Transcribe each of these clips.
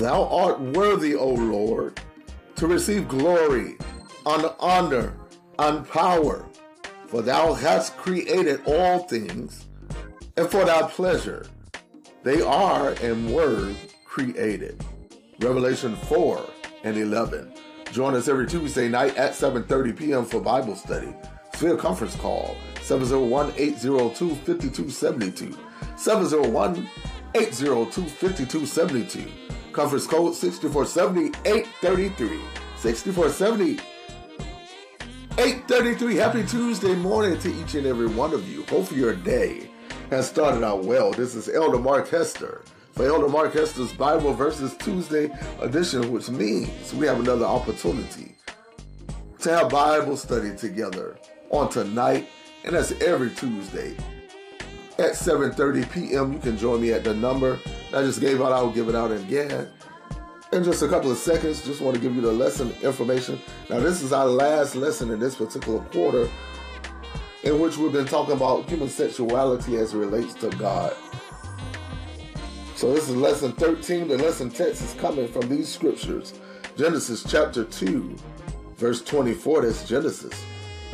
Thou art worthy, O Lord, to receive glory, and honor, and power, for thou hast created all things, and for thy pleasure they are and were created. Revelation 4 and 11. Join us every Tuesday night at 7.30 p.m. for Bible study. Sphere conference call 701-802-5272. 701-802-5272. Conference code 6470-833. 6470 833. Happy Tuesday morning to each and every one of you. Hope your day has started out well. This is Elder Mark Hester for Elder Mark Hester's Bible Verses Tuesday edition, which means we have another opportunity to have Bible study together on tonight, and that's every Tuesday at 7.30 p.m. You can join me at the number I just gave out. I will give it out again in just a couple of seconds. Just want to give you the lesson information. Now, this is our last lesson in this particular quarter in which we've been talking about human sexuality as it relates to God. So this is lesson 13. The lesson text is coming from these scriptures. Genesis chapter 2, verse 24. That's Genesis.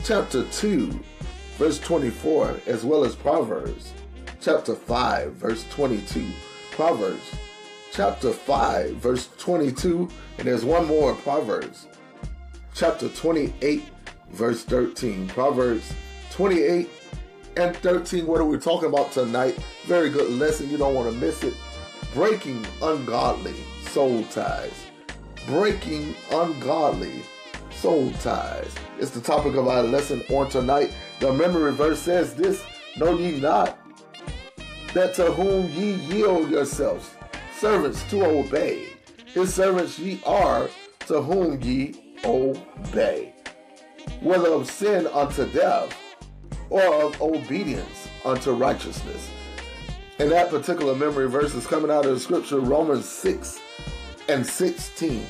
Chapter 2, verse 24, as well as Proverbs chapter 5, verse 22. Proverbs chapter 5, verse 22. And there's one more Proverbs chapter 28, verse 13. Proverbs 28 and 13. What are we talking about tonight? Very good lesson. You don't want to miss it. Breaking ungodly soul ties. Breaking ungodly soul ties. It's the topic of our lesson on tonight. The memory verse says this Know ye not that to whom ye yield yourselves, servants to obey, his servants ye are to whom ye obey, whether of sin unto death or of obedience unto righteousness. And that particular memory verse is coming out of the scripture, Romans 6 and 16.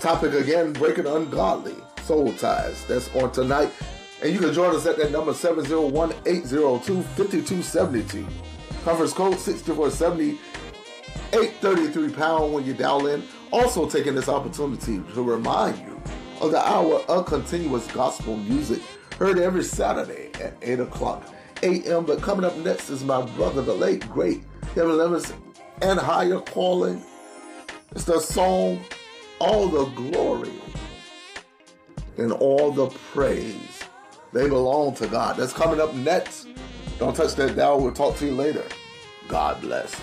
Topic again, breaking ungodly soul ties. That's on tonight. And you can join us at that number 701 802 5272. Conference code 6470 833 pound when you dial in. Also taking this opportunity to remind you of the hour of continuous gospel music heard every Saturday at 8 o'clock a.m. But coming up next is my brother, the late, great Kevin Lemons, and Higher Calling. It's the song, All the Glory and All the Praise. They belong to God. That's coming up next. Don't touch that dial. We'll talk to you later. God bless.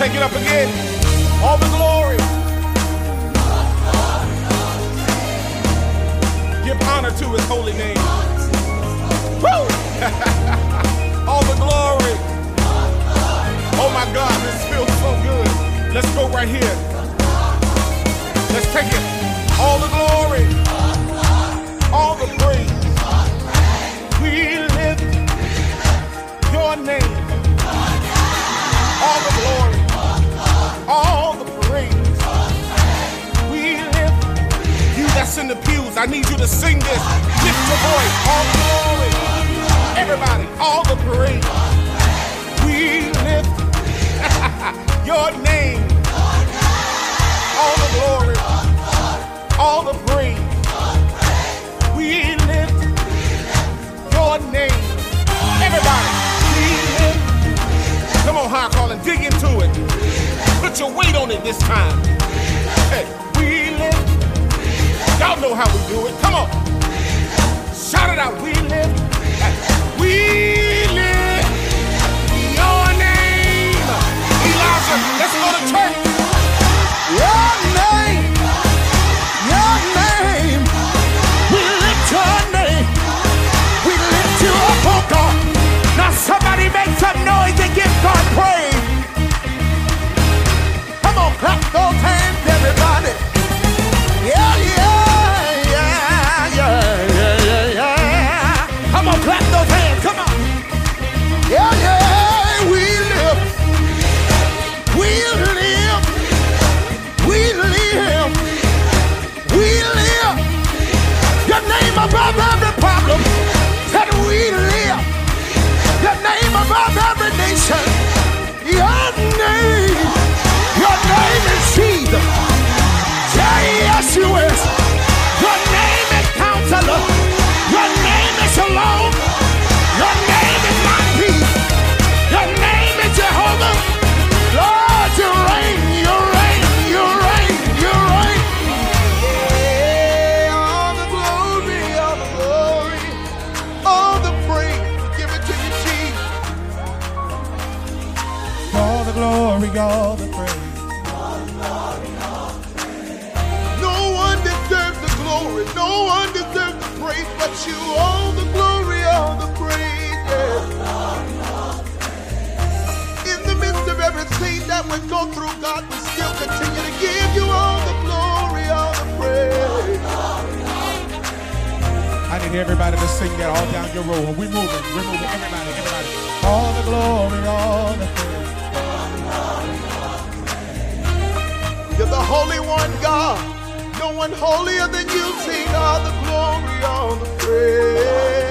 Take it up again. All the glory. Give honor to his holy name. Woo! All the glory. Oh my God, this feels so good. Let's go right here. Let's take it. All the glory. All the praise. We I need you to sing this. Lift your voice. All the glory. Everybody, all the praise. We lift your name. All the glory. All the praise. We lift your name. Everybody, we lift. Come on, high calling, dig into it. Put your weight on it this time. Hey. Y'all know how we do it. Come on. Shout it out. We lift. Glory, all the praise. No one deserves the glory, no one deserves the praise, but you. All the glory, all the praise. Yeah. In the midst of everything that we go through, God, we still continue to give you all the glory, all the praise. I need everybody to sing that all down your row. We're moving, we're moving. Everybody, everybody. All the glory, all the praise. Holy One, God. No one holier than you. Sing all the glory, all the praise.